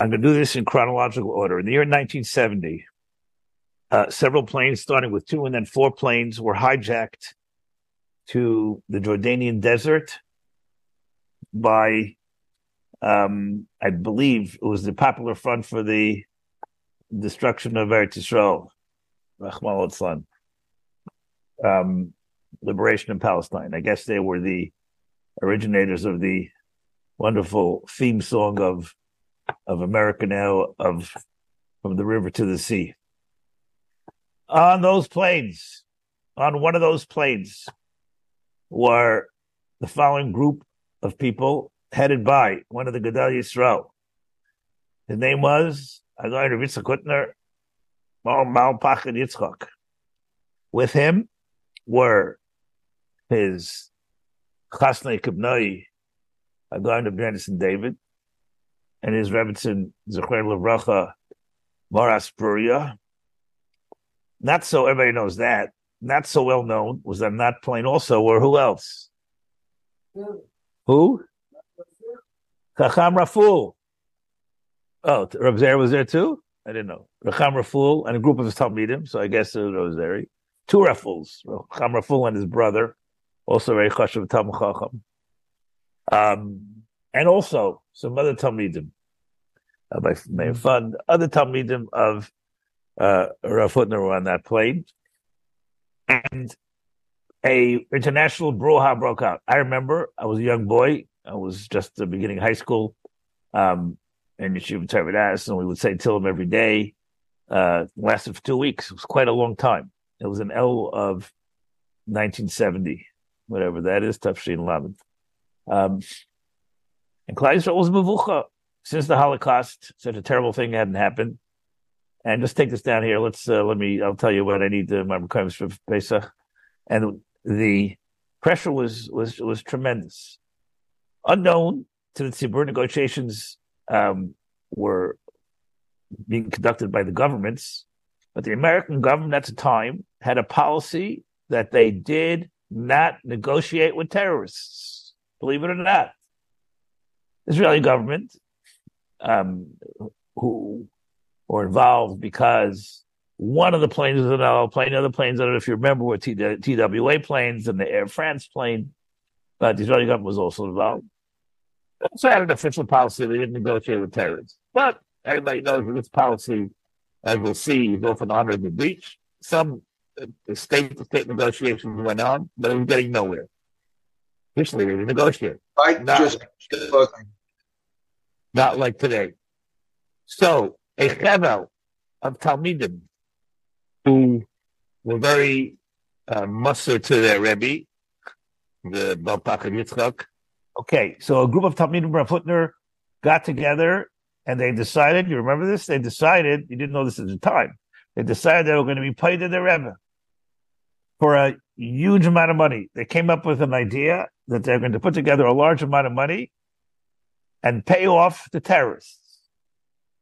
I'm going to do this in chronological order. In the year 1970, uh, several planes, starting with two and then four planes, were hijacked to the Jordanian desert by, um, I believe it was the Popular Front for the destruction of Eretz Yisrael, Rahman um, liberation in Palestine. I guess they were the originators of the wonderful theme song of of America now of from the river to the sea. On those planes, on one of those planes, were the following group of people headed by one of the Gedal Yisrael. His name was Agar Ravitza Kutner, Mal Pachad Yitzchak. With him were his Chasnei Kibnai, Agar Anderson David, and his Rebbitzin Zecher Levracha Maras Puria. Not so everybody knows that. Not so well known was that not plane also, or who else? Who? Chacham Raful. Oh, Reb was there too? I didn't know. Chacham Raful and a group of his Talmidim, so I guess it was there. Two Rafuls, Chacham Raful and his brother, also very Chashav Tam Chacham. Um, and also some other Talmidim, uh, by my fun, other Talmidim of uh, Rav Hutner were on that plane. And a international brouhaha broke out. I remember I was a young boy. I was just uh, beginning high school um, in Yeshiva Torah Vodaath, and we would say Tehillim every day. Uh, lasted for two weeks. It was quite a long time. It was an L of 1970, whatever that is, Tafshin Lamed. Um, and Yisrael was Mavucha since the Holocaust. Such a terrible thing hadn't happened. And just take this down here. Let's uh, let me. I'll tell you what I need to my requirements for Pesach. And the pressure was was was tremendous. Unknown to the Tzibur, negotiations um, were being conducted by the governments, but the American government at the time had a policy that they did not negotiate with terrorists. Believe it or not, Israeli government, um, who were involved because one of the planes was an L plane, the other planes, I don't know if you remember, were T- TWA planes and the Air France plane, but the Israeli government was also involved. Also had an official policy they didn't negotiate with terrorists. But everybody knows that this policy, as we'll see, is often honored the breach. Some state to state negotiations went on, but it was getting nowhere. Officially, they didn't negotiate. Right, Not- just not like today. So a chevel of Talmidim who were very uh, muster to their Rebbe, the Balpach Yitzchak. Okay, so a group of Talmidim Rav Hutner got together and they decided, you remember this? They decided, you didn't know this at the time, they decided they were going to be paid to their Rebbe for a huge amount of money. They came up with an idea that they're going to put together a large amount of money and pay off the terrorists.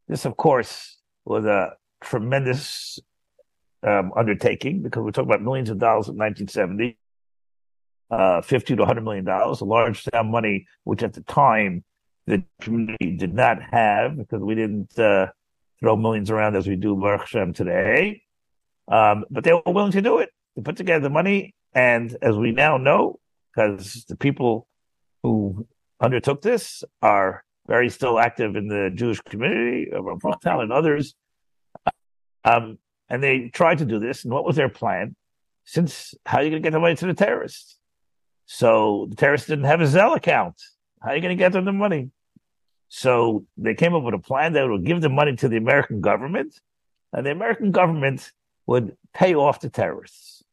This, of course, was a tremendous um, undertaking because we're talking about millions of dollars in 1970, uh, 50 to 100 million dollars, a large sum of money, which at the time the community did not have because we didn't uh, throw millions around as we do Baruch Hashem today. Um, but they were willing to do it. They put together the money, and as we now know, because the people who undertook this are very still active in the Jewish community, Rothschild and others. Um, and they tried to do this. And what was their plan? Since how are you going to get the money to the terrorists? So the terrorists didn't have a Zelle account. How are you going to get them the money? So they came up with a plan that would give the money to the American government, and the American government would pay off the terrorists.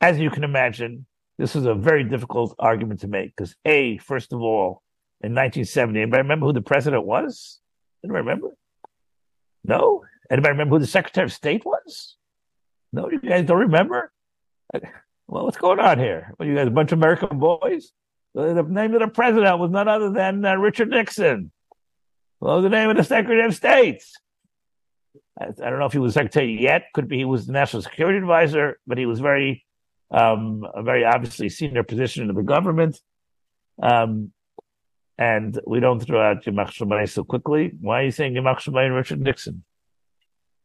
As you can imagine, this was a very difficult argument to make because, A, first of all, in 1970, anybody remember who the president was? Anybody remember? No? Anybody remember who the Secretary of State was? No, you guys don't remember? Well, what's going on here? Well, you guys a bunch of American boys? The name of the president was none other than uh, Richard Nixon. What was the name of the Secretary of State? I, I don't know if he was secretary yet. Could be he was the national security advisor, but he was very, um, a very obviously senior position in the government. Um, and we don't throw out Yamach Shemayim so quickly. Why are you saying Yamach Shemayim Richard Nixon?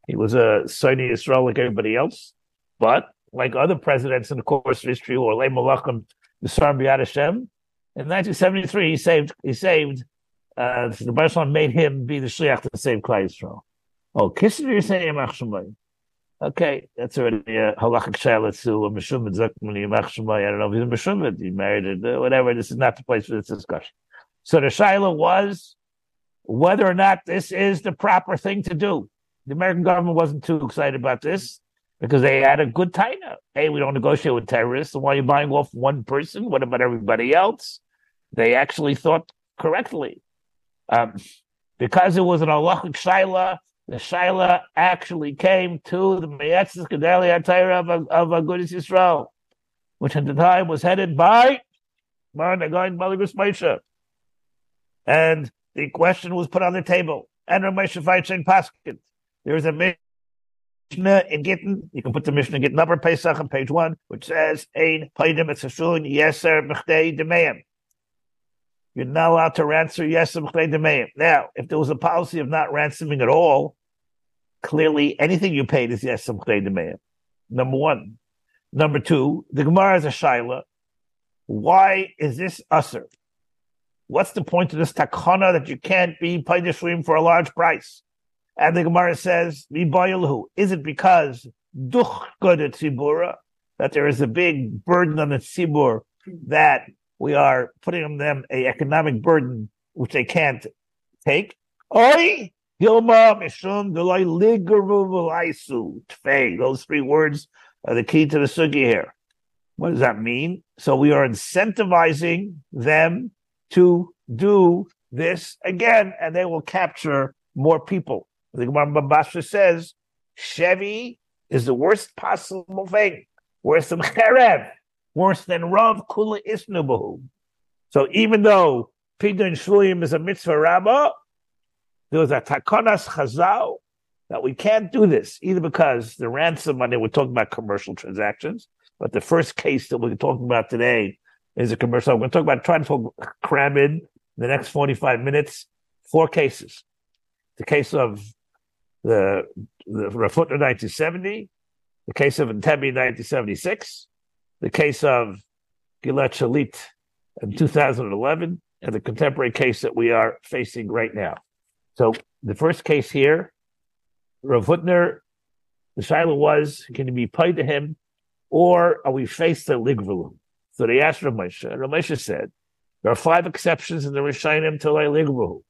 He was a Sunni Israel like everybody else, but like other presidents in the course of history, or Lay Malachim, Nisar B'Yad Hashem, in 1973 he saved he saved uh, the Baruch made him be the shliach to save Klal Yisrael. Oh, Kissinger is saying Yamach Shemayim. Okay, that's already a halachic shaila to a Yamach Shemayim. I don't know if he's a meshumad, he married it, uh, whatever. This is not the place for this discussion. So the shaila was whether or not this is the proper thing to do. The American government wasn't too excited about this because they had a good time. Hey, we don't negotiate with terrorists. Why are you buying off one person? What about everybody else? They actually thought correctly. Um, because it was an halachic shaila, the shaila actually came to the Meyetzis Gedali Atayra of, of Agudas Yisrael, which at the time was headed by Mar Nagain Malibus Moshe. And the question was put on the table. And Ramesha Feitchen Paskin. There's a Mishnah in Gittin. You can put the Mishnah in Gittin upper Pesach on page one, which says, Ein Paidim Etzashun Yeser Mechdei Demeim. You're not allowed to ransom Yeser Mechdei Demeim. Now, if there was a policy of not ransoming at all, clearly anything you paid is Yeser Mechdei Demeim. Number one. Number two, the Gemara is a Shaila. Why is this usher? What's the point of this takana that you can't be paidishrim for a large price? And the Gemara says, Is it because duch tzibura that there is a big burden on the tzibur that we are putting on them a economic burden which they can't take? Oi, Hilma Mishum. Those three words are the key to the sugi here. What does that mean? So we are incentivizing them to do this again, and they will capture more people. The Gemara Babasha says, Chevy is the worst possible thing, worse than Cherev, worse than Rav Kula Isnubahu. So even though Pidyon Shvulim is a mitzvah rabbah, there was a takonas chazal that we can't do this, either because the ransom money, we're talking about commercial transactions, but the first case that we're talking about today is a commercial. We're going to talk about trying to cram in the next 45 minutes four cases. The case of the, the Rav Hutner 1970, the case of Entebbe 1976, the case of Gilad Shalit in 2011, and the contemporary case that we are facing right now. So the first case here, Rav Hutner, the Shiloh was, can you be paid to him, or are we faced a ligvalu? So they asked Ramesha, and Ramesha said, there are five exceptions in the Rishayim to ligvalu.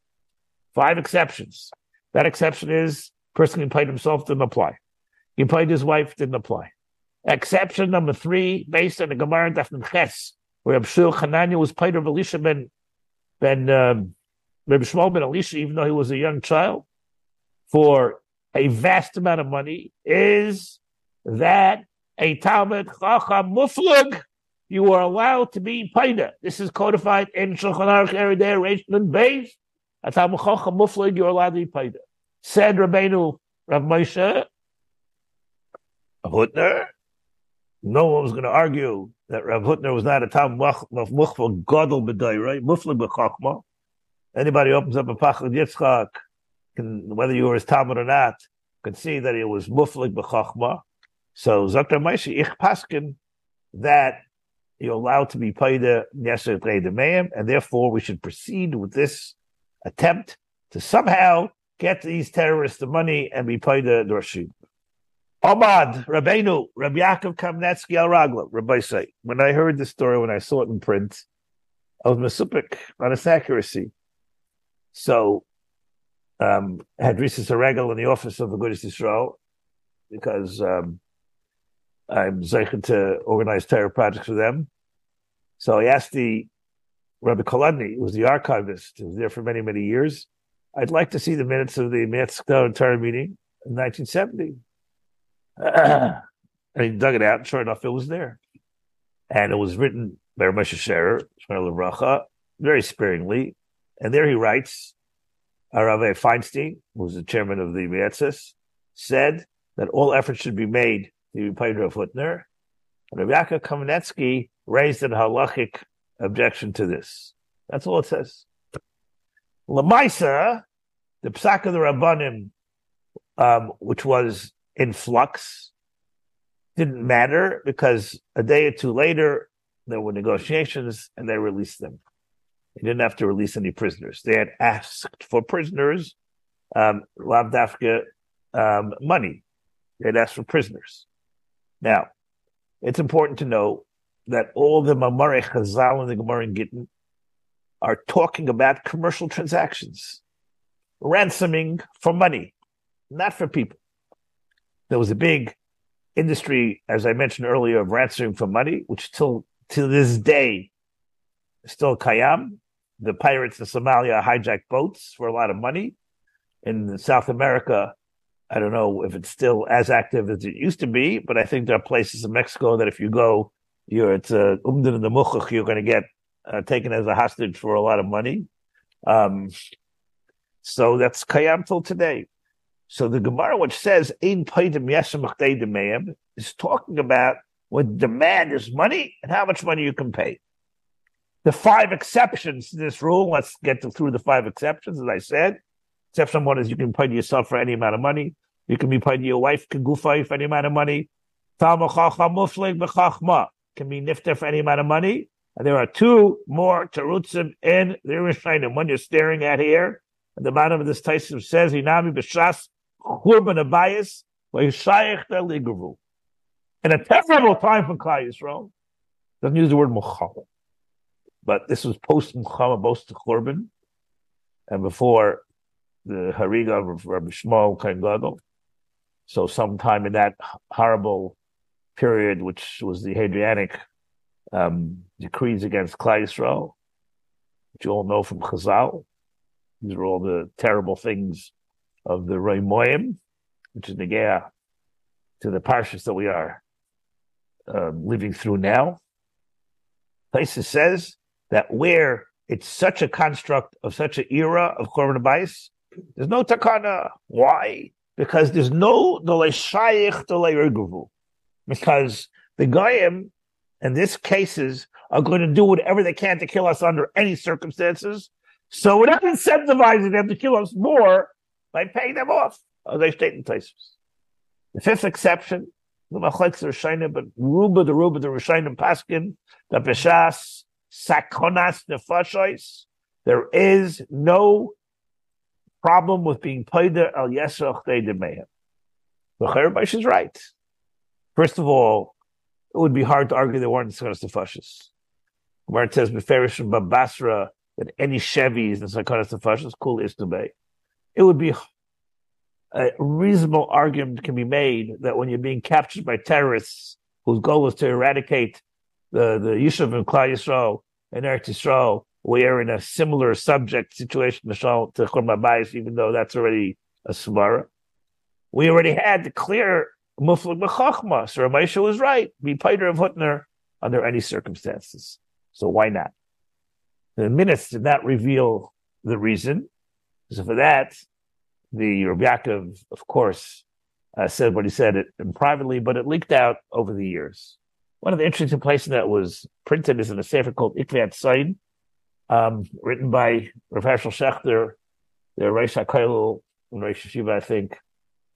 Five exceptions. That exception is person can paid himself didn't apply. He paid his wife didn't apply. Exception number three, based on the Gemara Dafnim Ches, where Abshul Hananya was paid of Elisha ben ben um, Rabbi Shmuel ben Elisha, even though he was a young child, for a vast amount of money, is that a Talmud Chacham Muflug, you are allowed to be paida. This is codified in Shulchan Aruch Eridei Reish Beis. A Talmud Chacham Muflug, you're allowed to be paida. Said Rabbeinu Rav Moshe Hutner. No one was going to argue that Rav Hutner was not a Tam Gadol B'day, right? Muflig B'chachma. Anybody opens up a Pachad Yitzchak, can, whether you were his Talmud or not, can see that he was Muflig B'chachma. So Zakar Moshe Ich Paskin that you're allowed to be Yeser Meim, and therefore we should proceed with this attempt to somehow get these terrorists the money and be paid the Rashid. Ahmad, Rabbeinu, Rabbi Yaakov Kamenetsky Al Ragla, Rabbi say, when I heard this story, when I saw it in print, I was masupik on its accuracy. So, um, had Risa Regal in the office of the Goodest Israel because um, I'm zeichen to organize terror projects for them. So I asked the Rabbi Kolodny, who was the archivist, who was there for many, many years, I'd like to see the minutes of the Metzger entire meeting in 1970. and he dug it out, and sure enough, it was there. And it was written by Moshe Sherer, Levracha, very sparingly. And there he writes, Arave Feinstein, who was the chairman of the Mietzes, said that all efforts should be made be paid Rav Hutner. And Yaakov Kamenetsky raised an halachic objection to this. That's all it says. Lamaisa, the Psak of the Rabbanim, um, which was in flux, didn't matter because a day or two later there were negotiations and they released them. They didn't have to release any prisoners. They had asked for prisoners, um, Lavdafka, um, money. They had asked for prisoners. Now, it's important to know that all the Mamare Chazal and the Gemara in Gittin are talking about commercial transactions, ransoming for money, not for people. There was a big industry, as I mentioned earlier, of ransoming for money, which till to this day is still kayam. The pirates in Somalia hijack boats for a lot of money. In South America, I don't know if it's still as active as it used to be, but I think there are places in Mexico that if you go, you're it's uh, umdin in the muchach, you're going to get uh, taken as a hostage for a lot of money. Um, so that's kayam till today. So the Gemara, which says "Ein paidim is talking about what demand is money and how much money you can pay. The five exceptions to this rule. Let's get through the five exceptions. As I said, exception one is you can pay yourself for any amount of money. You can be paid your wife, can gufa for any amount of money. Can be nifter for any amount of money. And there are two more terutzim in the Rishonim. One you're staring at here. At the bottom of this Taisim says, Inami b'shas churban abayis v'yishayich de'ligavu. In a terrible time for Klal Yisrael. Doesn't use the word muchama. But this was post muchama, post the churban. And before the Hariga of Rabbi Shmuel Kohen Gadol. So sometime in that horrible period, which was the Hadrianic um, decrees against Yisrael, which you all know from Chazal. These are all the terrible things of the Roy Moyim, which is Negea to the parshas that we are uh, living through now. Places says that where it's such a construct of such an era of Korban Bayis, there's no takana. Why? Because there's no dolei shayich Because the goyim in these cases are going to do whatever they can to kill us under any circumstances. So we're not incentivizing them to kill us more by paying them off. Oh, they state in places. The fifth exception, the but Ruba the Ruba the Rishonim Paskin, the Beshas Sakonas Nefashos. There is no problem with being Paider al Yesrach Deidemeyim. The Cherebish is right. First of all, it would be hard to argue there weren't Sakonas Nefashos. Where it says Beferish from Babasra that any Chevys and Sakonas Nefashos, cool is to be. It would be a reasonable argument can be made that when you're being captured by terrorists whose goal is to eradicate the, the Yishuv and Klal Yisrael and Eretz Yisrael, we are in a similar subject situation to Churma Bayis, even though that's already a Svara. We already had the clear Muflik B'chachma, so Ramesha was right, be Peter of Hutner under any circumstances. So why not? The minutes did not reveal the reason. So for that, the Rabbi Yaakov, of course, uh, said what he said it, privately, but it leaked out over the years. One of the interesting places that was printed is in a sefer called Ikvat Said, um, written by Rav Hershel Schachter, the Reish HaKailul and Reish Shiva, I think,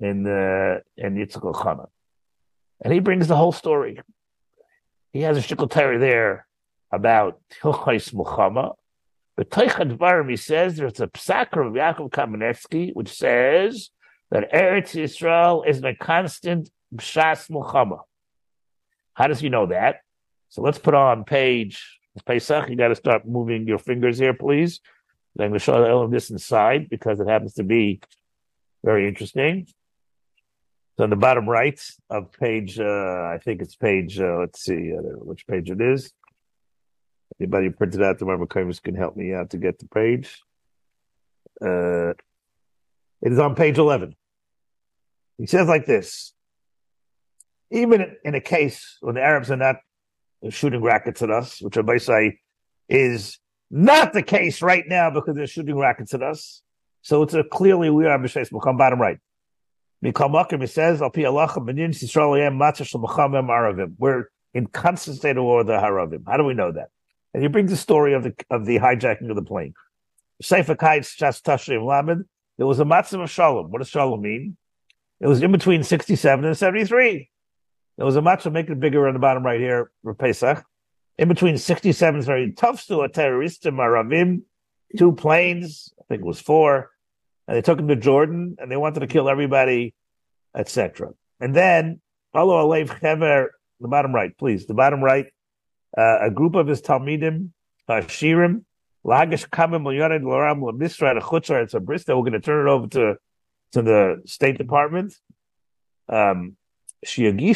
in uh, in Yitzchak Chana. And he brings the whole story. He has a shikul there about Hilchais Muhammad, but Toichat Varim, he says there's a psak of Yaakov Kamenetsky which says that Eretz Yisrael is a constant B'shas Muhammad. How does he know that? So let's put on page Pesach. You got to start moving your fingers here, please. I'm going to show all of this inside because it happens to be very interesting. So on the bottom right of page, uh, I think it's page, uh, let's see which page it is. Anybody printed out the Kaimus can help me out to get the page. Uh, it is on page 11. He says like this Even in a case when the Arabs are not shooting rockets at us, which I say is not the case right now because they're shooting rockets at us. So it's a clearly we are B'Sheis Mukam, bottom right. It says, We're in constant state of war with the Haravim. How do we know that? And he brings the story of the of the hijacking of the plane. Sefer Kaitz Shas Tashrim Lamed, there was a Matzim of Shalom. What does Shalom mean? It was in between 67 and 73. There was a matzah, make it bigger on the bottom right here, Pesach. In between 67 and 70, Tufstu a terrorist in Maravim, two planes, I think it was four, and they took him to Jordan, and they wanted to kill everybody, etc. And then, Allah Alev Hever, the bottom right, please, the bottom right, uh, a group of his Talmidim, Shirim, Lagish Kamim Yored Loram Misra Chutzar, it's a Bristol, we're going to turn it over to, to the State Department. Um, They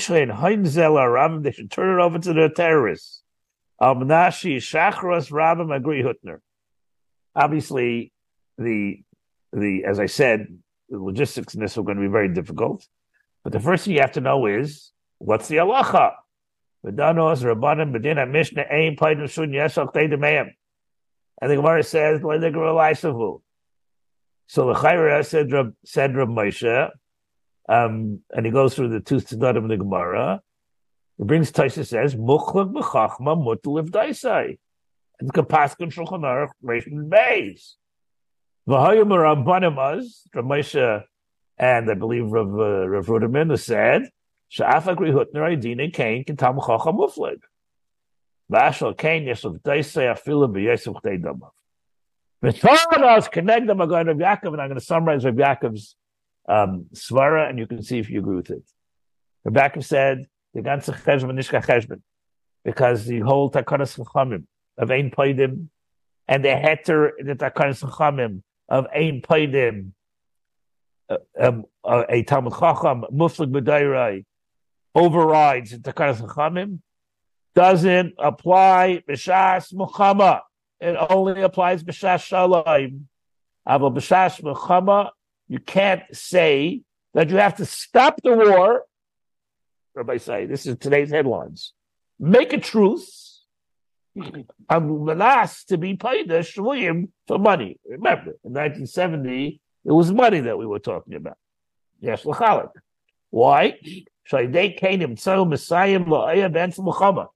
should turn it over to the terrorists. Obviously, the the as I said, the logistics in this are going to be very difficult. But the first thing you have to know is what's the halacha? V'danos Rabbanim Bedina Mishnah Ein Paidim Shun Yesach Teidemeyim. And the Gemara says, So the Chayra said, said Rab Moshe, um, and he goes through the two tzedadim of the Gemara. He brings Taisa says, Muchlak b'chachma mutliv daisai. And the Kapaskan Shulchan Aruch Rishon Beis. V'hayim Rabbanim Az, Rab Moshe, and I believe Rav, uh, Rav Ruderman said, Sha'af agri hutner aydine kain kintam chacham muflig. Vashal kain yesuf daisai afilu b'yesuf chdei damav. V'torah connect them again Rav Yaakov, and I'm going to summarize Rav Yaakov's um, svara, and you can see if you agree with it. Rebecca said the ganze cheshbon nishka cheshbon because the whole takanas chachamim of ein paidim and the heter the takanas chachamim of ein paidim uh, um, uh, a talmud chacham muflik b'dairai overrides the takanas chachamim doesn't apply b'shas muchama. It only applies b'shas shalom. Aval b'shas muchama you can't say that you have to stop the war. Rabbi say, this is today's headlines. Make a truce. I'm last to be paid the shvuyim for money. Remember, in 1970, it was money that we were talking about. Yes, l'chalik. Why? Muhammad.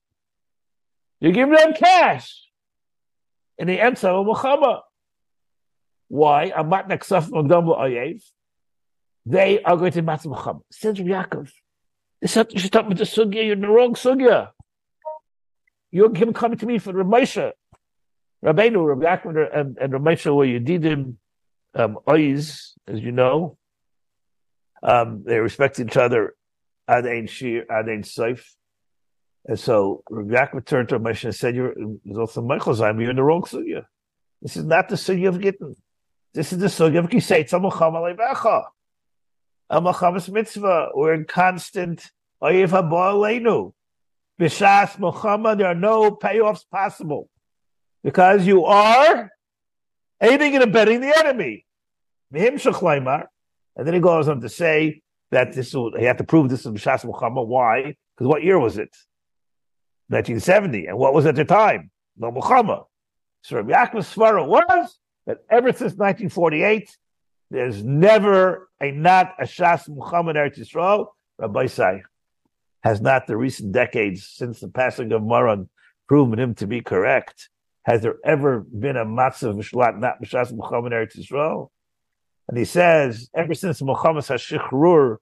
You give them cash in the end of Muhammad. Why? Amat Naksaf Magdam Ayev. They are going to Matzah Muhammad. Says Yaakov. You should talk with the sugya. You're in the wrong sugya. You're him coming to me for Ramesha. Rabbeinu, Rabbi Yaakov, and, and Ramesha were Yedidim um, Oiz, as you know. Um, they respect each other. Ad Ein Shir, Ad Ein Seif. And so Rabbi Yaakov turned to Ramesha and said, You're, also you're in the wrong sugya. This is not the sugya of Gittin. This is the sugi of Kiseitz Amucham Alevecha. Amachamas mitzvah. We're in constant Oyev Haba Bishas Muhammad, there are no payoffs possible. Because you are aiding and abetting the enemy. And then he goes on to say that this he had to prove this is Bishas Muhammad. Why? Because what year was it? 1970. And what was at the time? No Muhammad. So Rabbi Yaakov Svara was that ever since 1948, there's never a not a Shas Muhammad Eretz Yisrael. Rabbi Sai has not the recent decades since the passing of Maran proven him to be correct. Has there ever been a matzah v'shlat not Shas Muhammad Eretz Yisrael? And he says, ever since Muhammad HaShichrur,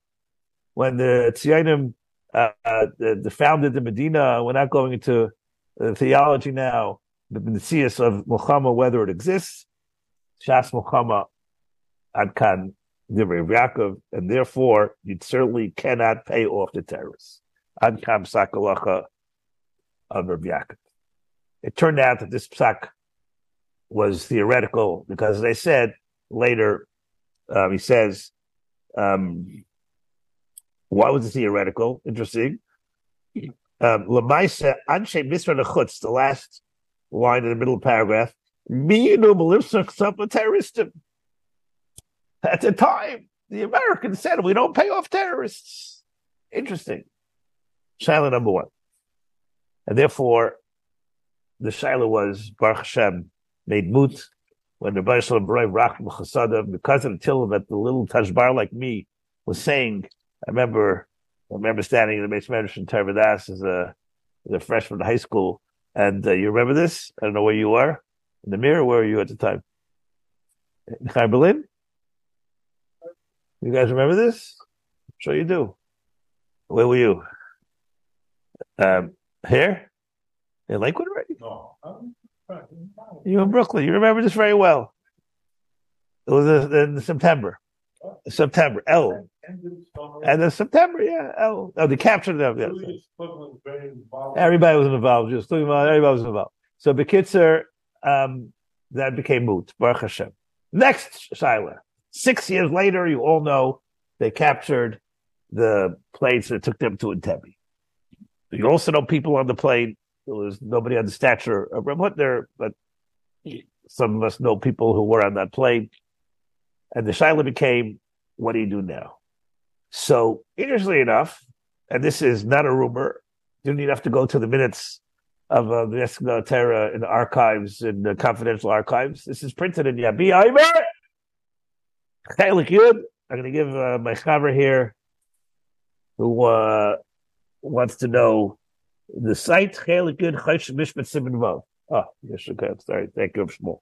when the Tzionim uh, uh, the, the founded the Medina, we're not going into the theology now, the Messias of Muhammad, whether it exists, Shas Muhammad Adkan Divrei Yaakov, and therefore you certainly cannot pay off the terrorists. Adkam Sakalacha of Rav Yaakov. It turned out that this psak was theoretical because, I said later, um, he says, um, why was it theoretical? Interesting. Um, Lamaisa Anshe Misra the last line in the middle of the paragraph, at the time, the Americans said we don't pay off terrorists. Interesting. Shiloh number one. And therefore, the Shiloh was Baruch Hashem made moot when the Baruch Shalom Rachim because of the till that the little Tashbar like me was saying. I remember, I remember standing in the base in Torah Vodaath as a, as a freshman in high school. And uh, you remember this? I don't know where you were in the mirror? Where were you at the time? in Chaim Berlin? You guys remember this? I'm sure you do. Where were you? Um, here? In Lakewood already? No. You in Brooklyn. You remember this very well. It was in September. September. L. And then September, yeah. L. Oh, they captured them. Yeah. Everybody was involved. Just talking about everybody was involved. So Bekitzer, um, that became moot. Baruch Hashem. Next, Shiloh. Six years later, you all know they captured the planes that took them to Entebbe. You also know people on the plane. There was nobody on the stature of Reb Hutner, but some of us know people who were on that plane. And the Shiloh became, what do you do now? So, interestingly enough, and this is not a rumor, you don't have to go to the minutes of uh, the Terra in the archives, in the confidential archives. This is printed in Yabia Omer. I'm going to give uh, my chaver here, who uh, wants to know the site Chelik Yud Chaysh Mishpat Simon Vav. Oh, yes, okay. Sorry. Thank you, Shmuel.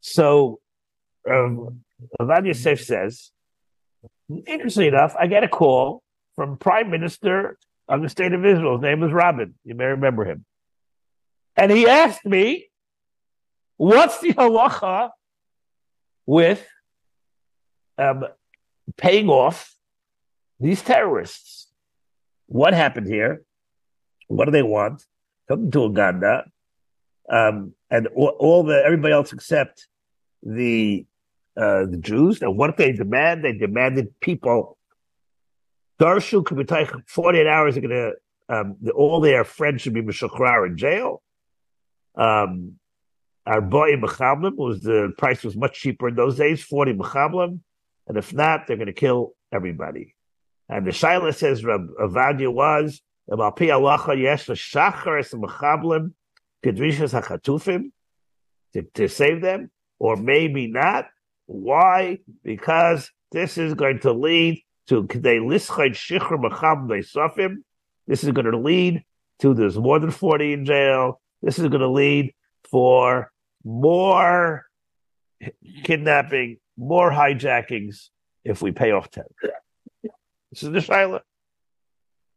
So, um, Avad Yosef says, interestingly enough, I get a call from Prime Minister of the State of Israel. His name is Rabin. You may remember him. And he asked me, what's the halacha with um, paying off these terrorists? What happened here? What do they want? Come to Uganda, um, and all, the everybody else except the uh, the Jews. And what did they demand? They demanded people. Darshu could be 48 hours. They're going to um, all their friends should be mishachrar in jail. Um, our boy Mechablim was the price was much cheaper in those days, 40 Mechablim. And if not, they're going to kill everybody. And the Shaila says Rab Avadia was, Amalpi Alacha Yesh Shachar Es Mechablim, Kedrishas HaChatufim, to, save them, or maybe not. Why? Because this is going to lead to they lischait shichr macham sufim. This is going to lead to there's more than 40 in jail. This is going to lead for more kidnapping, more hijackings if we pay off terror. This is the Shaila.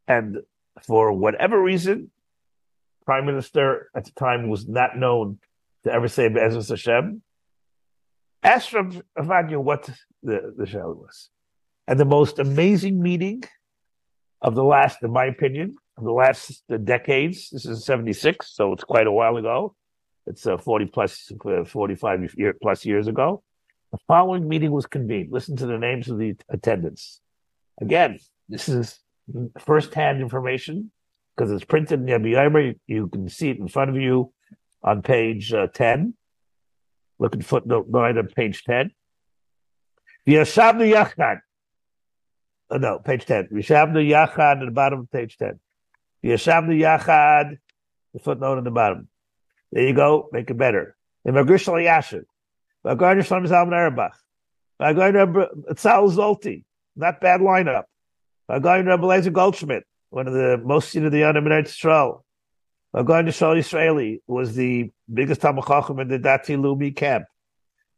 And for whatever reason, Prime Minister at the time was not known to ever say Be'ezus Hashem. Ask from Avanya what the, the was. And the most amazing meeting of the last, in my opinion, the last decades. This is 76, so it's quite a while ago. It's uh, 40 plus, uh, 45 year, plus years ago. The following meeting was convened. Listen to the names of the attendants. Again, this is first-hand information because it's printed in the Yabi You can see it in front of you on page uh, 10. Look at footnote 9 on page 10. Yashavnu Yachad. Oh, no, page 10. Yashavnu Yachad at the bottom of page 10. Yachad, the footnote on the bottom. There you go, make it better. In Magrishal Yashir, Vagar Shalom Zalman Auerbach, Vagar Tzal Zolti, not bad lineup. Vagar Rebbe Lezer Goldschmidt, one of the most seen of the Yonim in Israel. Vagar Shal Israeli was the biggest Tamachachim in the Dati Lumi camp.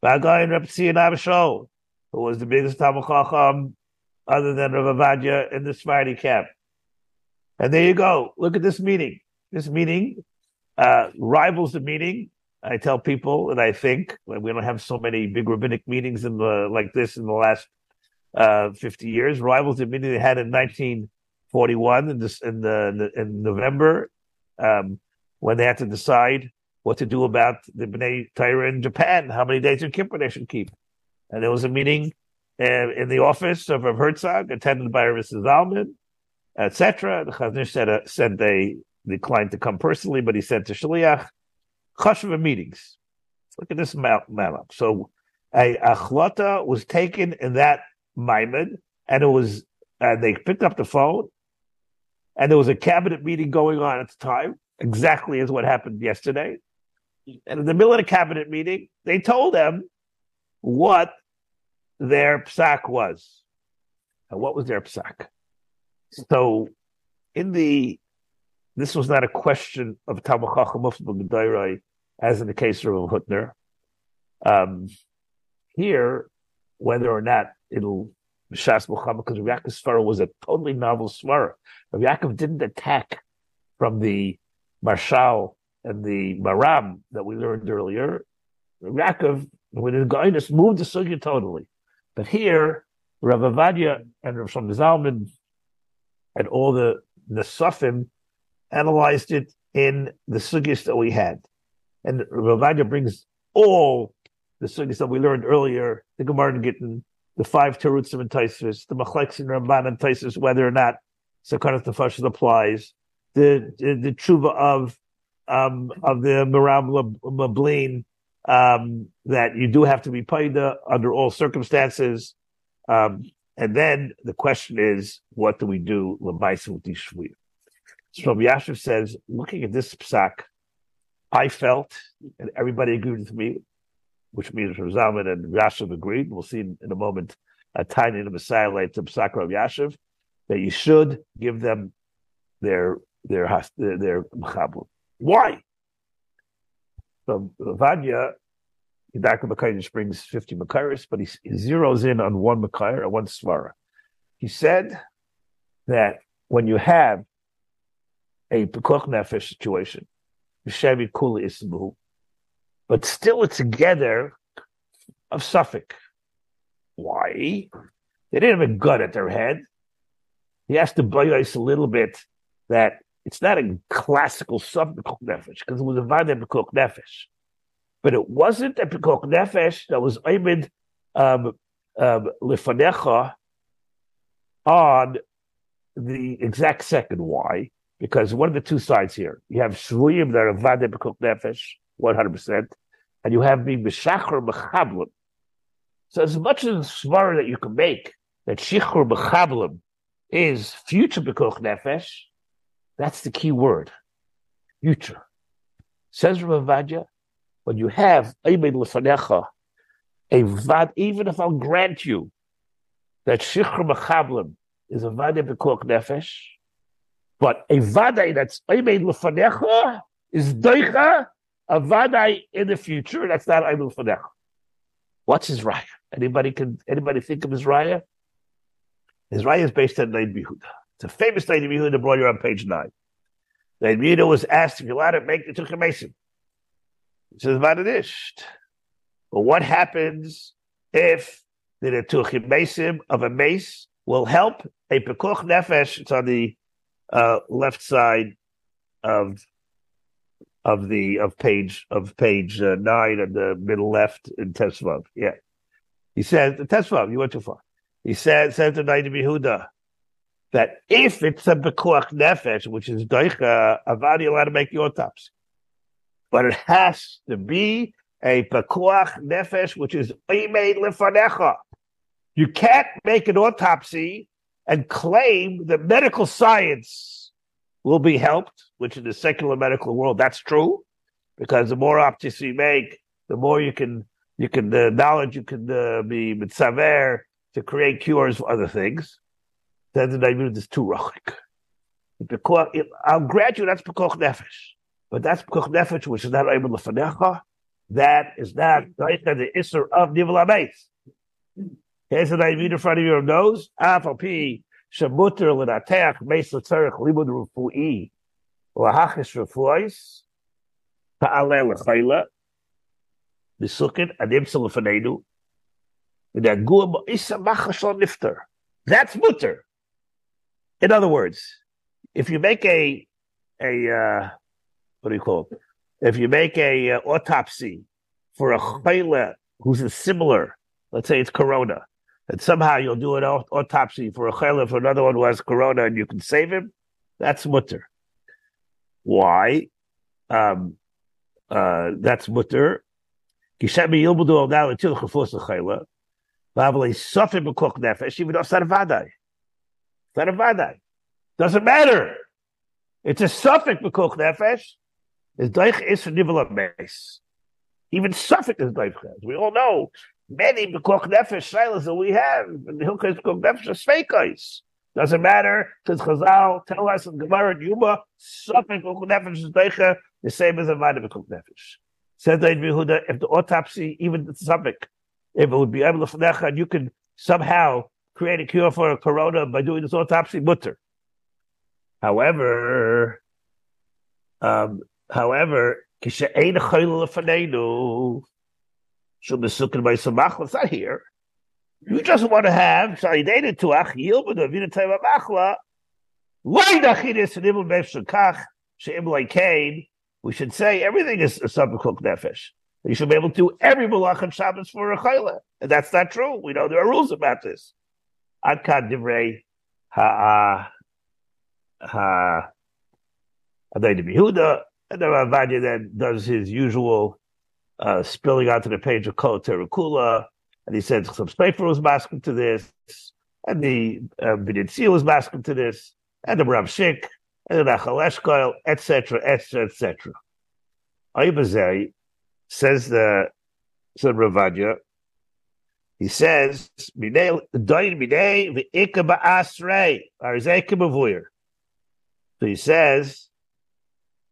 Vagar Rebbe Tzion Abishol, who was the biggest Tamachachim other than Rav Avadia in the Sephardi camp. And there you go. Look at this meeting. This meeting uh, rivals the meeting. I tell people, and I think we don't have so many big rabbinic meetings in the like this in the last uh, 50 years. Rivals the meeting they had in 1941 in, this, in, the, in November um, when they had to decide what to do about the Bnei Torah in Japan, how many days of Kippur they should keep. And there was a meeting uh, in the office of Herzog, attended by Mrs. Zalman, etc. The Chazon Ish said, uh, said they declined to come personally, but he said to Shaliach, Chashva meetings. Look at this map. So a achlata was taken in that Maimon, and it was, and they picked up the phone, and there was a cabinet meeting going on at the time, exactly as what happened yesterday. And in the middle of the cabinet meeting, they told them what their psak was. And what was their psak? So, in the this was not a question of Talmud Chacham as in the case of Hutner. Um, here, whether or not it'll Shas Muhammad, because Rav Yaakov's svara was a totally novel svara. Rav Yaakov didn't attack from the Marshal and the Maram that we learned earlier. Rav Yaakov, when the Gainus moved the sugya totally. But here, Rav Avadia and Rav Shlomo Zalman and all the Nesafim analyzed it in the sugyas that we had. And Rav Avadia brings all the sugyas that we learned earlier, the Gemara and Gittin, the five Terutzim and Taisus, the Machleks and Ramban and Taisus, whether or not Sakanat Tefashis applies, the, the, the tshuva of um, of the Miram Mablin, um, that you do have to be paid under all circumstances. Um, and then the question is, what do we do with these? So Yashiv says, looking at this psak, I felt, and everybody agreed with me, which means Razalman and Yashiv agreed. We'll see in, in a moment a tiny the Messiah late to psak of Yashiv, that you should give them their their their, their Why? So Vanya Yidaka Makarish brings 50 Makaris, but he, he, zeroes in on one Makar and one Svara. He said that when you have a Pekoch Nefesh situation, Mishavi Kuli Ismu, but still it's together of Suffolk. Why? They didn't have a gut at their head. He has to bias a little bit that it's not a classical sub nefesh because it was a vada bekok nefesh, but it wasn't a bekok nefesh that was aimed um, um, on the exact second. Why? Because one of the two sides here, you have shvuyim that are Vade bekok nefesh, one hundred percent, and you have being b'shachar b'chablim. So as much as svara that you can make that shichur b'chablim is future bekok nefesh that's the key word. Future. Says Ravadja, when you have a vad, even if I'll grant you that Shikhr Machablim is a Vada Bekok Nefesh, but a Vadai that's Aymed Lefanecha is Doicha, a Vadai in the future, that's not Aymed Lefanecha. What's his raya? Anybody can anybody think of his raya? His raya is based on Nain Behuda. It's a famous lady Yehuda brought you on page nine. The Yehuda was asked if you're allowed to make the Mason. Says, Vadadisht. But what happens if the Tukha Mason of a mace will help a Pekuch Nefesh? It's on the uh, left side of of the of page of page uh, nine and the middle left in Tesvav. Yeah, he says the Tesvav. You went too far. He said said to Noda B'Yehuda that if it's a bekuach nefesh, which is doicha, avadi allowed to make the autopsy, but it has to be a bekuach nefesh, which is imeid lefanecha. You can't make an autopsy and claim that medical science will be helped, which in the secular medical world that's true, because the more autopsies you make, the more you can you can the knowledge you can uh, be mitzaver to create cures for other things then the David is too rachik. I'll grant you that's Pekoch Nefesh. But that's Pekoch Nefesh, which is not able to Fanecha. That is not the Isser of Nivel Ameis. Here's the David in front of your nose. Afal P. Shemutter l'nateach meis l'tzarech limud rufu'i l'hachis rufu'is ta'ale l'chayla b'sukin adim l'fanenu v'nagua ba'isa machashon nifter. That's mutter. In other words, if you make a a uh, what do you call it? If you make a uh, autopsy for a chayla who's a similar, let's say it's corona, and somehow you'll do an autopsy for a chayla for another one who has corona, and you can save him, that's mutter. Why? Um, uh, that's mutter. Doesn't matter. It's a suffix b'koch nefesh. Is daich is for nivel meis. Even suffix is daich We all know many b'koch nefesh silas that we have. And the hilchos b'koch nefesh are sveikos. Doesn't matter because Chazal tell us in Gemara and Yuma suffix b'koch nefesh is daich the same as a vada b'koch nefesh. Said David Yehuda, if the autopsy, even the suffix, if it would be able to and you can somehow create a cure for a corona by doing this autopsy, mutter. However, um, however, כשאין חייל לפנינו, שום מסוכן by it's not here. You just want to have Shaidated Tuach Yilbud Avina Teva Machla. Why Dachidis and Ibn Shakach Sheim Kain? We should say everything is a subcook nefesh. You should be able to do every malach on Shabbos for a chayla, and that's not true. We know there are rules about this. Adkan divrei ha ha Adai Yehuda, and then Ravadia then does his usual uh, spilling onto the page of Kol Terakula, and he said some Sprefer was masking to this, and the uh, B'nitzi was masking to this, and the Rav Shik, and the Nachal Eshkoil, etc., etc., etc. Ayubazei says the said Ravadia, he says, "Minei doin minei v'ika ba'asrei arzeka b'vuyer." So he says,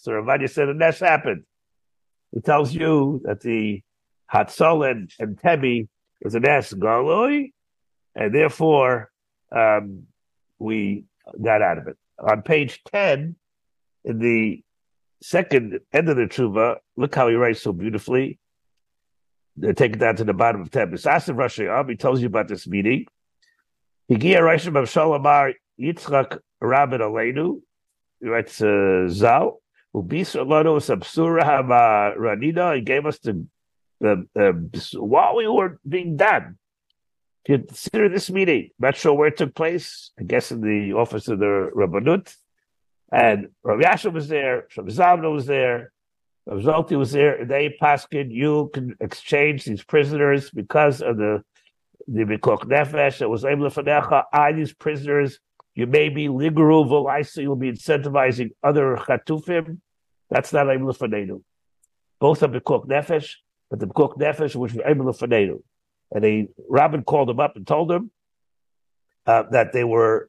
So Ravadia said, and that's happened. It tells you that the Hatzol and, and Tebi is an S Galoi, and therefore um, we got out of it. On page 10, in the second end of the tshuva, look how he writes so beautifully. They take it down to the bottom of 10. Asav Rashi he tells you about this meeting. Higia Rishon of Shalomar Yitzchak Rabin Aleinu, he writes uh, Zal. Ubis Alano Sabsura Hama Ranina. He gave us the, while we were being done. Consider this meeting. Not sure where it took place. I guess in the office of the Rabbanut. And Rabbi Yasha was there. Rav Zavna was there. Zolti was there. They paskin, you can exchange these prisoners because of the the Mikok Nefesh that was able to Fanecha. I, these prisoners, you may be liguru v'laisa, you'll be incentivizing other chatufim. That's not able to Both are Mikok Nefesh, but the Mikok Nefesh was able to And they, Rabin called him up and told him uh, that they were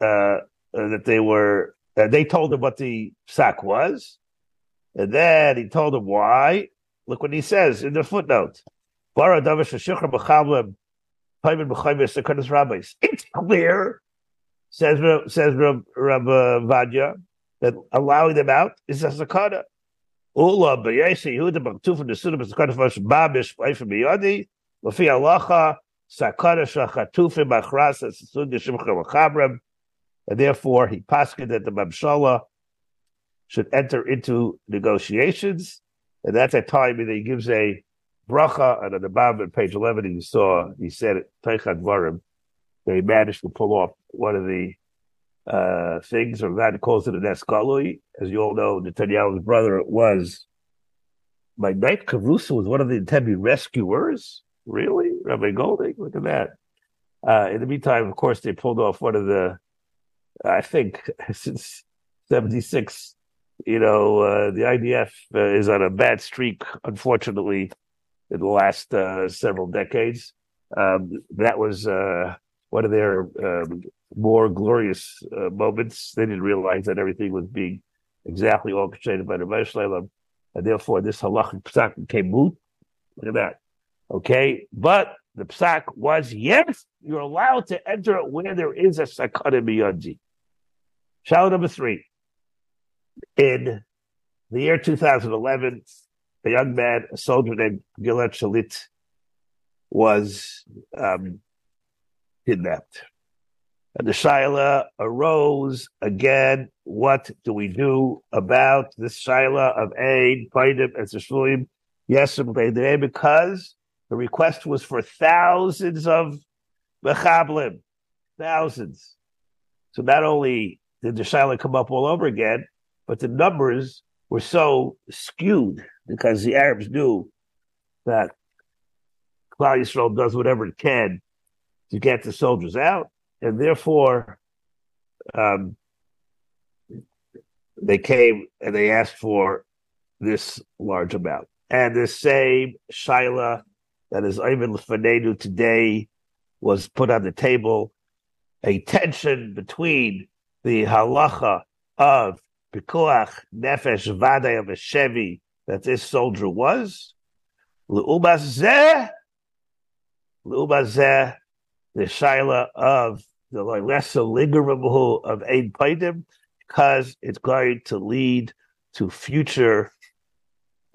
uh, uh, that they were uh, they told him what the sack was, and then he told him why. Look what he says in the footnote. It's clear, says says Rab, Rab uh, Vadya, that allowing them out is a sakana. Ula b'yesi Yehuda b'ktuf the sunnah b'sakana for babish from biyadi l'fi alacha sakana shachatufim achras as sunnah shimcha l'chabram. And therefore he paskin that the Mamshala should enter into negotiations, and that's a time that he gives a bracha, and at the bottom page 11, he saw, he said, Teichad Varim, he managed to pull off one of the uh, things, or that calls it an eskalui. As you all know, Netanyahu's brother was, my knight Caruso was one of the Tebi rescuers. Really? Rabbi Golding? Look at that. Uh, in the meantime, of course, they pulled off one of the I think since 76, you know, uh, the IDF uh, is on a bad streak, unfortunately, in the last uh, several decades. Um, that was uh, one of their um, more glorious uh, moments. They didn't realize that everything was being exactly orchestrated by the Meshlalem, and therefore this halachic psak became moot. Look at that. Okay, but the psak was yes, you're allowed to enter where there is a sakana miyadzi. Shout number three. In the year 2011, a young man, a soldier named Gilad Shalit, was um, kidnapped. And the Shaila arose again. What do we do about this Shaila of Aid, Paidim, and Sishluim? Yes, because the request was for thousands of Mechablim, thousands. So not only did the Shaila come up all over again, but the numbers were so skewed because the Arabs knew that Klal Yisrael does whatever it can to get the soldiers out, and therefore, um, they came and they asked for this large amount. And the same Shaila that is even Fanenu today was put on the table. A tension between the halacha of Pikuach Nefesh Vade of a Shevi that this soldier was. L'ubazeh, l'ubazeh, the Shaila of the lesser ligaramu of Ein Paidim, because it's going to lead to future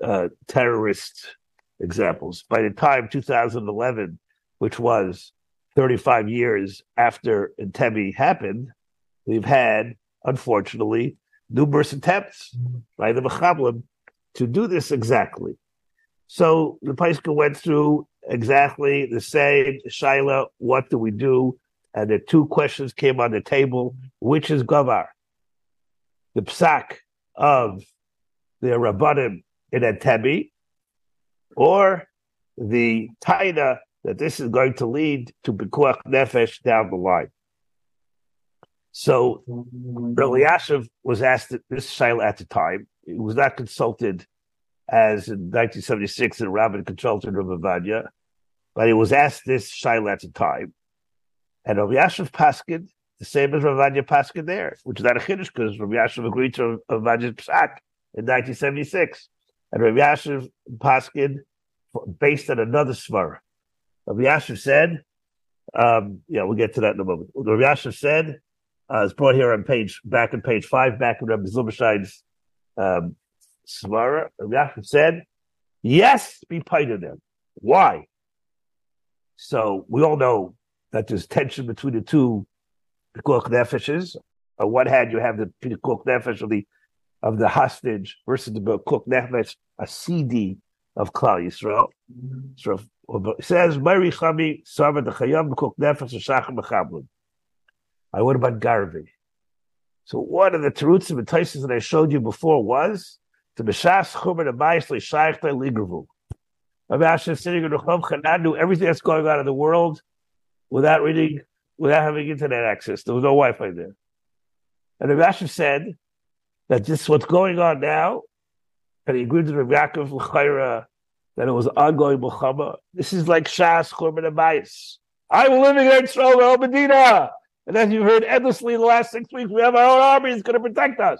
uh, terrorist examples. By the time 2011, which was 35 years after Entebbe happened, we've had, unfortunately, numerous attempts by the Mechablim to do this exactly. So the Paisca went through exactly the same. Shaila, what do we do? And the two questions came on the table. Which is Gavar? The psak of the Rabbanim in Entebbe, or the taina that this is going to lead to Bikuach Nefesh down the line. So Yashiv was asked this shaila at the time. He was not consulted as in 1976 in Rabin consulted Rav Avanya, but he was asked this shaila at the time. And Rav Yashiv Paskin, the same as Rav Avanya Paskin there, which is not a chiddush because Rav Yashiv agreed to Rav Avanya's psak in 1976. And Rav Yashiv Paskin, based on another svara. Rav Yashiv said, um, yeah, we'll get to that in a moment. Rav Yashiv said, uh, it's brought here on page, back on page five, back in Rabbi Zilberstein's um, Svara. Yaakov said, yes, be paid them. Why? So we all know that there's tension between the two Pikuach Nefeshes. On one hand, you have the Pikuach Nefesh of the, of the hostage versus the Pikuach Nefesh, a CD of Klal Yisrael. So it says, Mary Chami, Sava the Chayam, Pikuach Nefesh, Mechablin. I uh, what about Garvey? So one of the terutzim and taisis that I showed you before was to b'shas chumer abayis shaykh ligravu. Rabbi sitting in Rechov Chanan knew everything that's going on in the world without reading, without having internet access. There was no Wi-Fi there. And the Rashi said that this is what's going on now, and he agreed with Rabbi Yaakov L'chaira that it was ongoing Muhammad. This is like Shas Churban Abayis. I'm living in Israel, Medina. And as you've heard endlessly in the last six weeks, we have our own army that's going to protect us.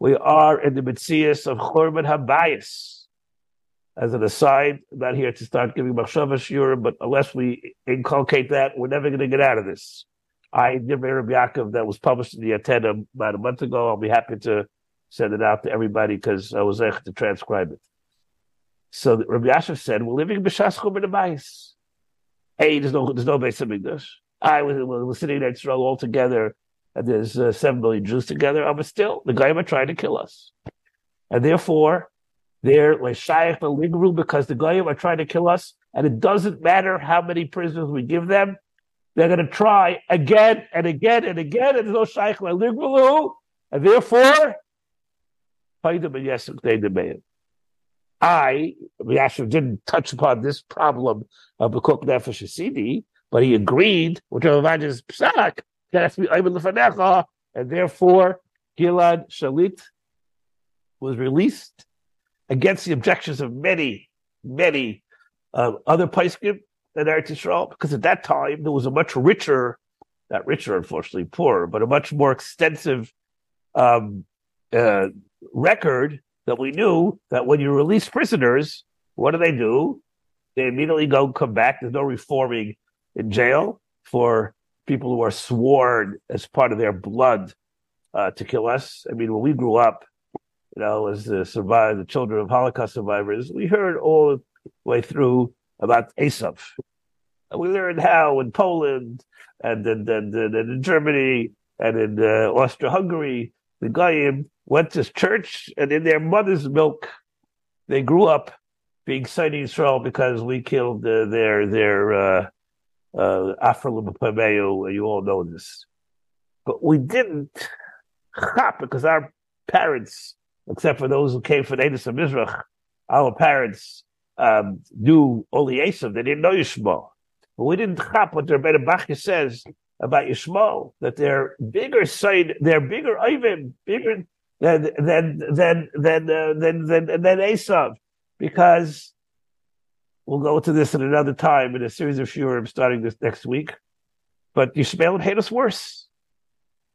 We are in the Mitzias of Chorban Habayis. As an aside, not here to start giving Machshava Shiur, but unless we inculcate that, we're never going to get out of this. I did Rabbi Yaakov that was published in the Atena about a month ago. I'll be happy to send it out to everybody because I was able to transcribe it. So Rabbi Yashiv said, we're living b'shas chumar Habayis. Hey, there's no there's no Beis Hamikdash. I was, was sitting there all together, and there's uh, seven million Jews together. Oh, but still, the Goyim are trying to kill us, and therefore they're like shaykh ligru because the Goyim are trying to kill us, and it doesn't matter how many prisoners we give them. They're going to try again and again and again, and there's no shaykh ligru, and therefore. I, Yashiv didn't touch upon this problem of the cook nefesh asidi, but he agreed which with Rav Avadia's psak that has to be Lefanecha, and therefore Gilad Shalit was released against the objections of many, many uh, other Paiskim in Eretz Yisrael, because at that time there was a much richer, not richer, unfortunately, poorer, but a much more extensive um, uh, record that we knew that when you release prisoners, what do they do? They immediately go come back. There's no reforming in jail for people who are sworn as part of their blood uh, to kill us. I mean, when we grew up, you know, as the survive the children of Holocaust survivors, we heard all the way through about Esav. We learned how in Poland and in, and, and in Germany and in uh, Austria-Hungary, the Goyim went to church, and in their mother's milk, they grew up being Sani Israel because we killed uh, their their uh, uh, You all know this, but we didn't chop because our parents, except for those who came from Edis and Mizrach, our parents um, knew only Esav. They didn't know Yishmael. But we didn't chop what Rebbe Bachya says about Yishmael, that they're bigger side, they're bigger Ivim, bigger than than than than uh, than than, than Esav, because we'll go into this at another time in a series of shurim starting this next week. But Yishmael hate us worse.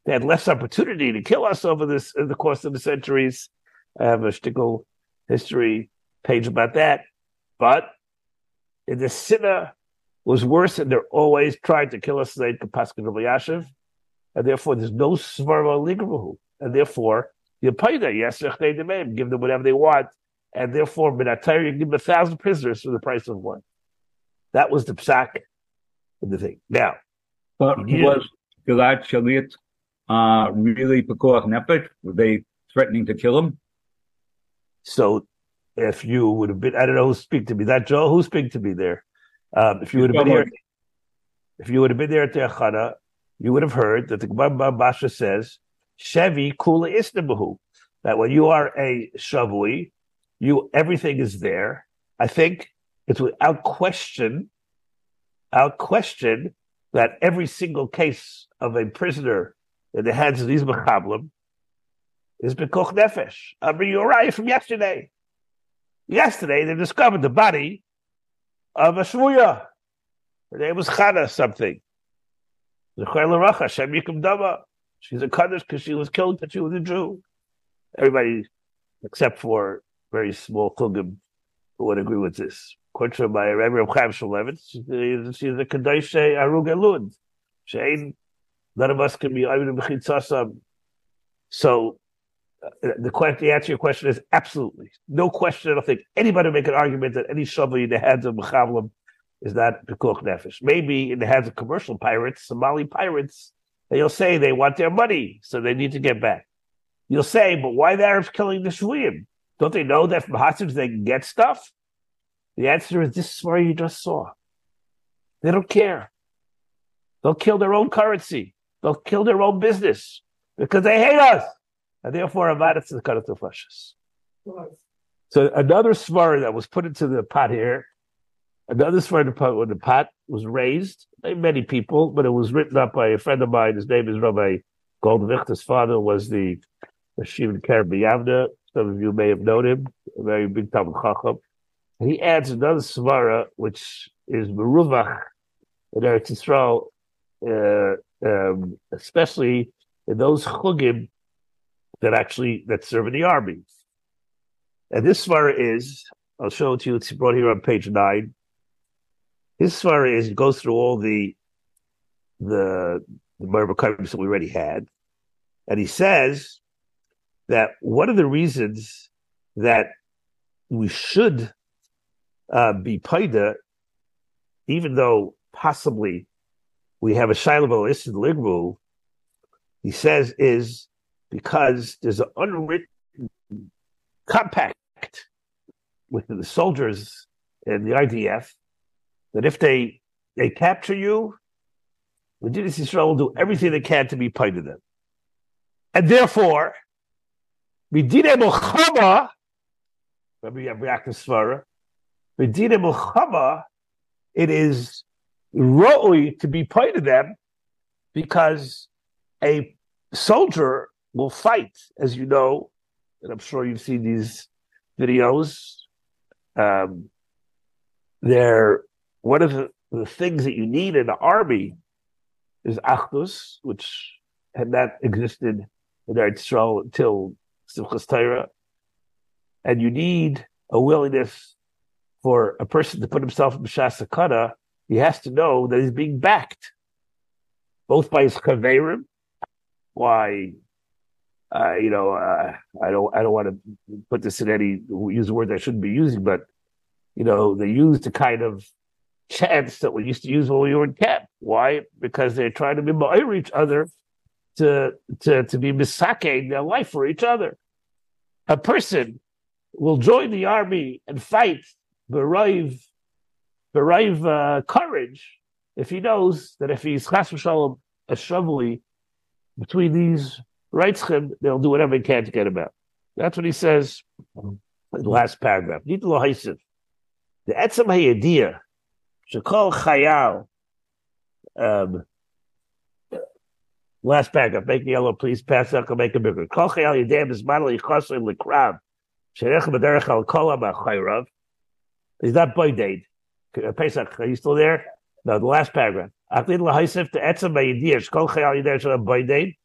They had less opportunity to kill us over this in the course of the centuries. I have a shtickle history page about that. But the Sinna was worse, and they're always trying to kill us, Yashiv. And therefore, there's no Svarma Ligrahu. And therefore, the Paida, yes, give them whatever they want. And therefore, Minatayr, you give them a thousand prisoners for the price of one. That was the psak of the thing. Now, but was Gilad Shalit uh, really Pekuach Nefesh? Were they threatening to kill him? So if you would have been, I don't know who speak to me. That Joe, who speak to me there? Um, if you would have been here, if you would have been there at the Achana, you would have heard that the Gemara Basha says, "Shevi kula isnabahu." That when you are a shavui, you everything is there. I think it's without question, without question, that every single case of a prisoner in the hands of these mechablim is bekoch nefesh. I a riot from yesterday. Yesterday, they discovered the body of a shvuya. Her name was Chana something. She's a kaddish because she was killed because she was a Jew. Everybody, except for very small chugim, would agree with this. Quoted by Rabbi Chaim Shulevitz, she's a kaddish arug. She none of us can be So uh, the question, the answer to your question is absolutely no question. I don't think anybody make an argument that any shovel in the hands of mechavlim is not pekuach nefesh. Maybe in the hands of commercial pirates, Somali pirates, they'll say they want their money, so they need to get back. You'll say, but why the Arabs killing the Shvuyim? Don't they know that from hostages they can get stuff? The answer is this is where you just saw. They don't care. They'll kill their own currency. They'll kill their own business because they hate us and therefore Avadas is cut into flushes. So another svar that was put into the pot here, another svar in the pot when the pot was raised by many people, but it was written up by a friend of mine. His name is Rabbi Goldwicht. His father was the Shimon Karbi Some of you may have known him, a very big Talmud Chacham. He adds another svara, which is meruvach in Eretz Yisrael, uh, um, especially in those chugim that actually that serve in the army. And this svara is, I'll show it to you. It's brought here on page nine. His svara is it goes through all the the the that we already had, and he says that one of the reasons that we should uh, be paida, even though possibly we have a shiloh in ligru, he says is because there's an unwritten compact with the soldiers and the IDF that if they they capture you, the Israel will do everything they can to be part of them. And therefore, Medina Muhammad, Rabbi Yaakov Svara, Medina Muhammad, it is roi to be part of them because a soldier will fight, as you know, and I'm sure you've seen these videos. Um, they're one of the, the things that you need in the army is achdus, which had not existed in Eretz Yisrael until Simchas Torah, and you need a willingness for a person to put himself in B'shas He has to know that he's being backed, both by his chaverim, why uh, you know, uh, I don't, I don't want to put this in any use word I shouldn't be using, but you know, they use the kind of chants that we used to use when we were in camp. Why? Because they're trying to be each other to to to be misaking their life for each other. A person will join the army and fight, berive, berive uh, courage if he knows that if he's chas v'shalom a shavui between these him, they'll do whatever they can to get him out. That's what he says in the last paragraph. the etzem hayediyah, shekol chayal, um, last paragraph, make the yellow, please, pass out, make a bigger. Kol chayal yediyah is manali chosim likrav, sherech b'derech al kol ha'chayrav, is that boy date? Pesach, are you still there? No, the last paragraph. Aklid lahaisif to etzem hayediyah, shekol chayal yediyah shel boy date,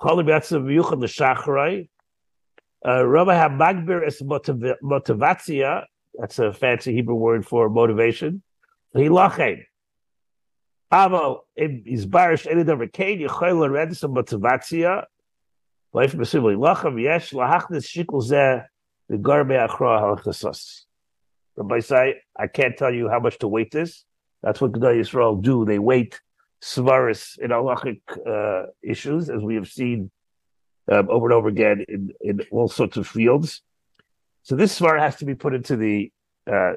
chol b'etzem v'yuchad l'shachrei, uh, Rabbi HaMagbir is motivatia. That's a fancy Hebrew word for motivation. Hilachein. Barish any motivatia. Life lachem yesh lahachnis shikul the garbe halachasas. Rabbi say, I can't tell you how much to weight this. That's what Gedai Yisrael do. They weight svaris in halachic uh, issues, as we have seen um, over and over again in, in all sorts of fields. So this svar has to be put into the uh,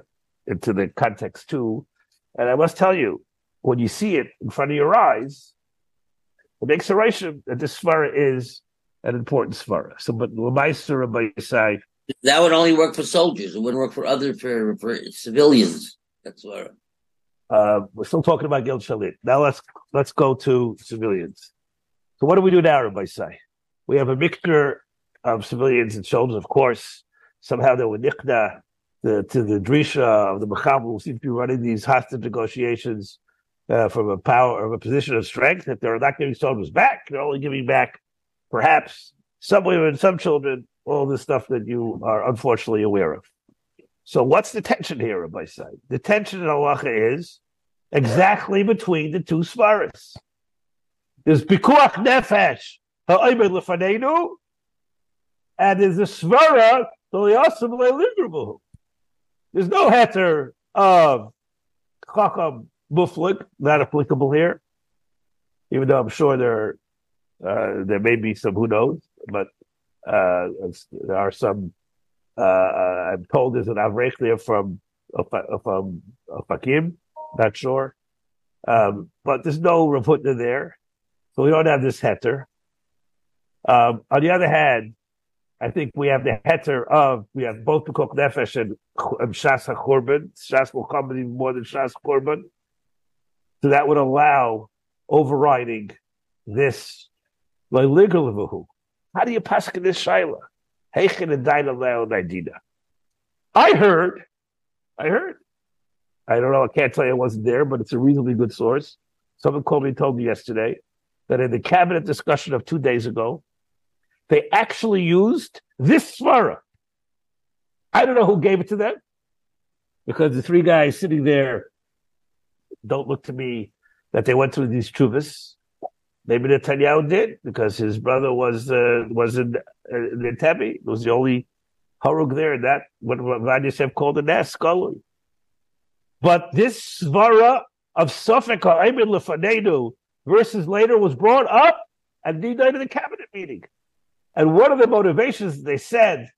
into the context too. And I must tell you, when you see it in front of your eyes, it makes a ration that this svara is an important svara. So, but Lamaisa say that would only work for soldiers. It wouldn't work for other for, for civilians. That's svara. Uh, we're still talking about Gil Shalit. Now let's let's go to civilians. So what do we do now, Rabbi Say? we have a mixture of civilians and soldiers, of course. Somehow they were nichna the, to the drisha of the Mechabel who seem to be running these hostage negotiations uh, from a power of a position of strength. That they're not giving soldiers back, they're only giving back perhaps some women, some children, all the stuff that you are unfortunately aware of. So what's the tension here, Rabbi say? The tension in Allah is exactly between the two svaras. There's pikuach nefesh and there's a svara There's no heter of chacham muflik not applicable here, even though I'm sure there uh, there may be some who knows, but uh, there are some. Uh, uh I'm told there's an avrech there from from Fakim, not sure, um, but there's no Raputna there, so we don't have this heter. Um, on the other hand, I think we have the heter of we have both the Kok Nefesh and, Shas HaKorban. Shas will come even more than Shas Korban. So that would allow overriding this How do you pass this shaila? I heard, I heard. I don't know. I can't tell you I wasn't there, but it's a reasonably good source. Someone called me and told me yesterday that in the cabinet discussion of two days ago, they actually used this svara. I don't know who gave it to them because the three guys sitting there don't look to me that they went through these chuvas. Maybe Netanyahu did because his brother was uh, was in, uh, in Tebi. It was the only harug there. That what Vad Yosef called a nas But this svara of Suffolk versus later was brought up at the night of the cabinet meeting. And one of the motivations they said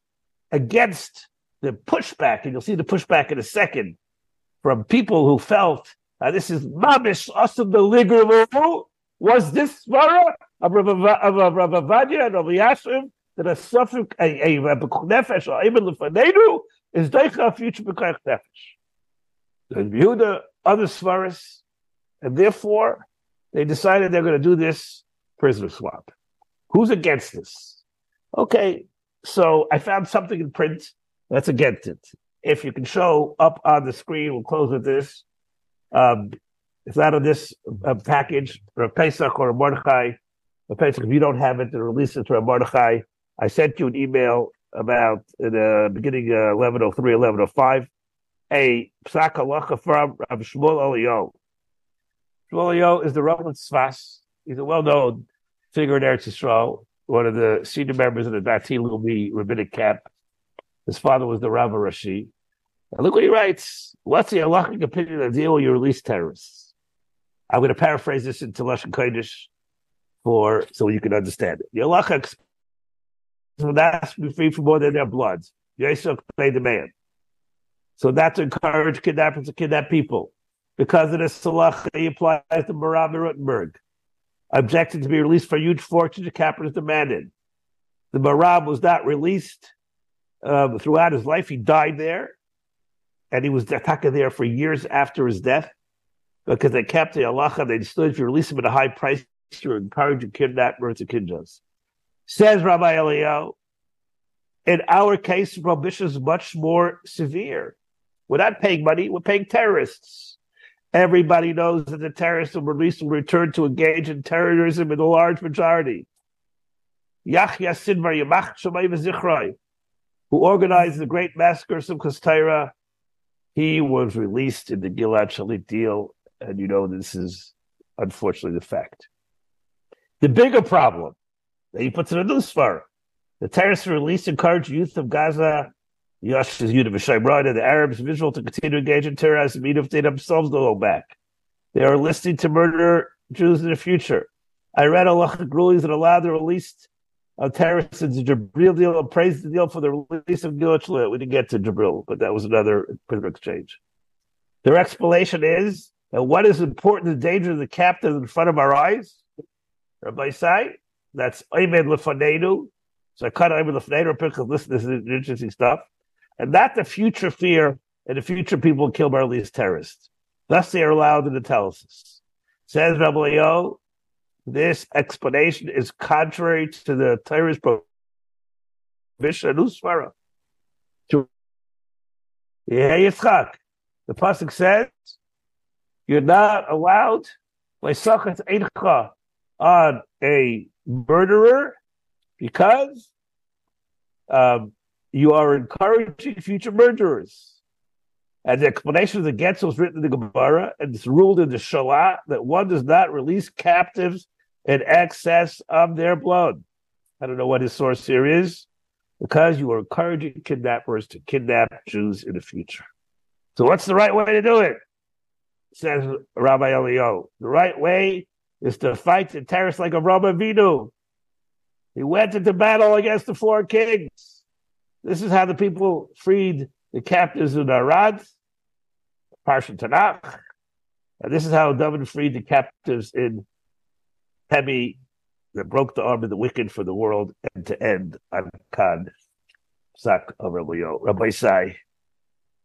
against the pushback, and you'll see the pushback in a second, from people who felt uh, this is mamish awesome the ligru was this svara of Rav Avadia and Rav Yashiv that a suffix a a nefesh or even lefanenu is deicha future b'koyach nefesh. Then view the Yehuda other svaras, and therefore they decided they're going to do this prisoner swap. Who's against this? Okay, so I found something in print that's against it. If you can show up on the screen, we'll close with this. Um, it's out of this uh, package for Pesach or Mordechai. A Pesach, if you don't have it, to release it to a Mordechai. I sent you an email about the beginning uh, 1103, 1105, a psak halacha from Rav Shmuel Eliyahu. Shmuel Eliyahu is the Roman Sfas. He's a well-known figure in Eretz Yisrael one of the senior members of the Dati Leumi rabbinic camp. His father was the Rav Rashi. And look what he writes. What's the halachic opinion of the deal you release terrorists? I'm going to paraphrase this into Lashon Kodesh for so you can understand it. The halacha will not be free from more than their blood. Yisrael pay the man. So not to encourage kidnappers to kidnap people. Because of this halacha, he applies to Maram Rothenburg objected to be released for huge fortune the captors demanded. The Marab was not released uh, throughout his life. He died there. And he was there for years after his death because they kept the halacha. They stood if you release him at a high price, you encourage to kidnap to kidjas. Says Rabbi Eliyahu, in our case, prohibition is much more severe. We're not paying money; we're paying terrorists. Everybody knows that the terrorists will release will return to engage in terrorism in a large majority. Yahya Sinwar Yamach Shemay who organized the great massacres of Simchas he was released in the Gilad Shalit deal, and you know this is unfortunately the fact. The bigger problem that he puts in a newsfar, the terrorists released encourage youth of Gaza unit of Shemrana, the Arabs visual to continue to engage in terrorism, even if they themselves don't go back. They are listing to murder Jews in the future. I read Allah rulings that allow the release Uh, of terrorists in the Jibril deal and praised the deal for the release of Gilad We didn't get to Jibril, but that was another prisoner exchange. Their explanation is that what is important, the danger of the captive in front of our eyes, Rabbi Sai, that's Aymed Lefanenu. So I cut Aymed Lefanenu because listen, this is interesting stuff and not the future fear and the future people will kill by these terrorists. Thus, they are allowed in the telesis. Says Rabbi this explanation is contrary to the terrorist prohibition yeah, Yitzchak. The pasuk says you're not allowed by sakatha on a murderer because um, you are encouraging future murderers. And the explanation of the Getz was written in the Gemara, and it's ruled in the Shalah that one does not release captives in excess of their blood. I don't know what his source here is, because you are encouraging kidnappers to kidnap Jews in the future. So, what's the right way to do it? Says Rabbi Eliyahu. The right way is to fight the terrorists like a Rabbi Vinu. He went into battle against the four kings. This is how the people freed the captives in Arad, Parshat Tanakh. And this is how David freed the captives in Hemi that broke the arm of the wicked for the world end to end on Khan Sak of Rabbi, Sai.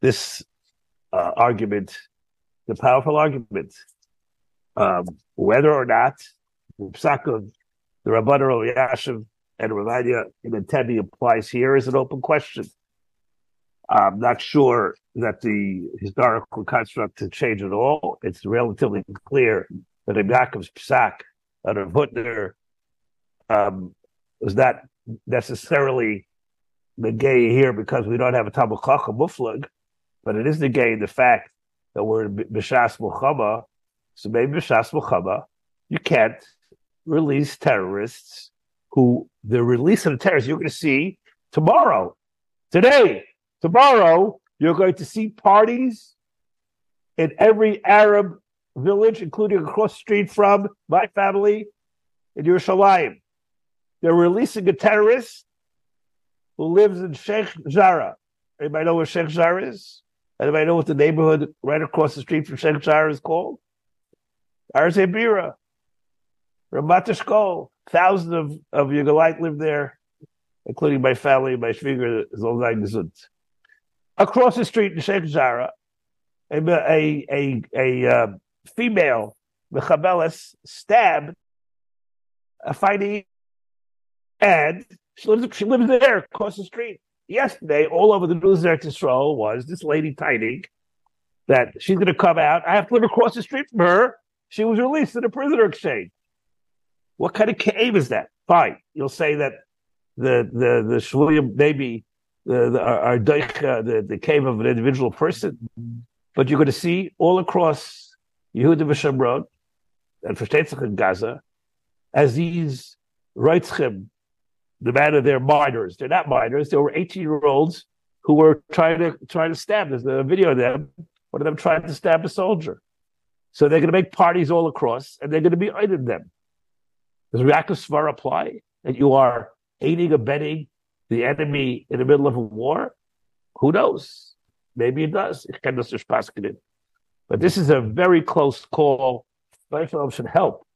This uh, argument, the powerful argument, um, whether or not the Psak of the Rabban Yashiv and Ravadia in Teddy applies here is an open question. I'm not sure that the historical construct has changed at all. It's relatively clear that Yakov's psak out of Hutner um, was not necessarily the gay here because we don't have a Chacham Muflag, but it is the gay in the fact that we're in Bishas Muhammad. So maybe Bishas Muhammad, you can't release terrorists who the release of the terrorists, you're going to see tomorrow, today, tomorrow, you're going to see parties in every Arab village, including across the street from my family in Yerushalayim. They're releasing a terrorist who lives in Sheikh Jarrah. Anybody know where Sheikh Jarrah is? Anybody know what the neighborhood right across the street from Sheikh Jarrah is called? Arzei HaBira. Ramat Eshkol. Thousands of, of Yugalite live there, including my family, my Schwieger, Zolzai Gesund. Across the street in Sheikh Jarrah, a, a, a, a uh, female, Mechabelis, stabbed a fighting, and she lives, she lives there across the street. Yesterday, all over the news there to Israel was this lady tiding that she's going to come out. I have to live across the street from her. She was released in a prisoner exchange. What kind of cave is that? Fine, you'll say that the the the shvulim maybe the the our, uh, the the cave of an individual person, but you're going to see all across Yehuda v'Shemron and Verstetzach in Gaza as these Reitzchim, the matter they're minors. They're not minors. They were 18 year olds who were trying to trying to stab. There's a video of them. One of them trying to stab a soldier. So they're going to make parties all across, and they're going to be in them. Does Yaakov Svar apply? That you are aiding, abetting the enemy in the middle of a war? Who knows? Maybe it does. But this is a very close call. Israel should help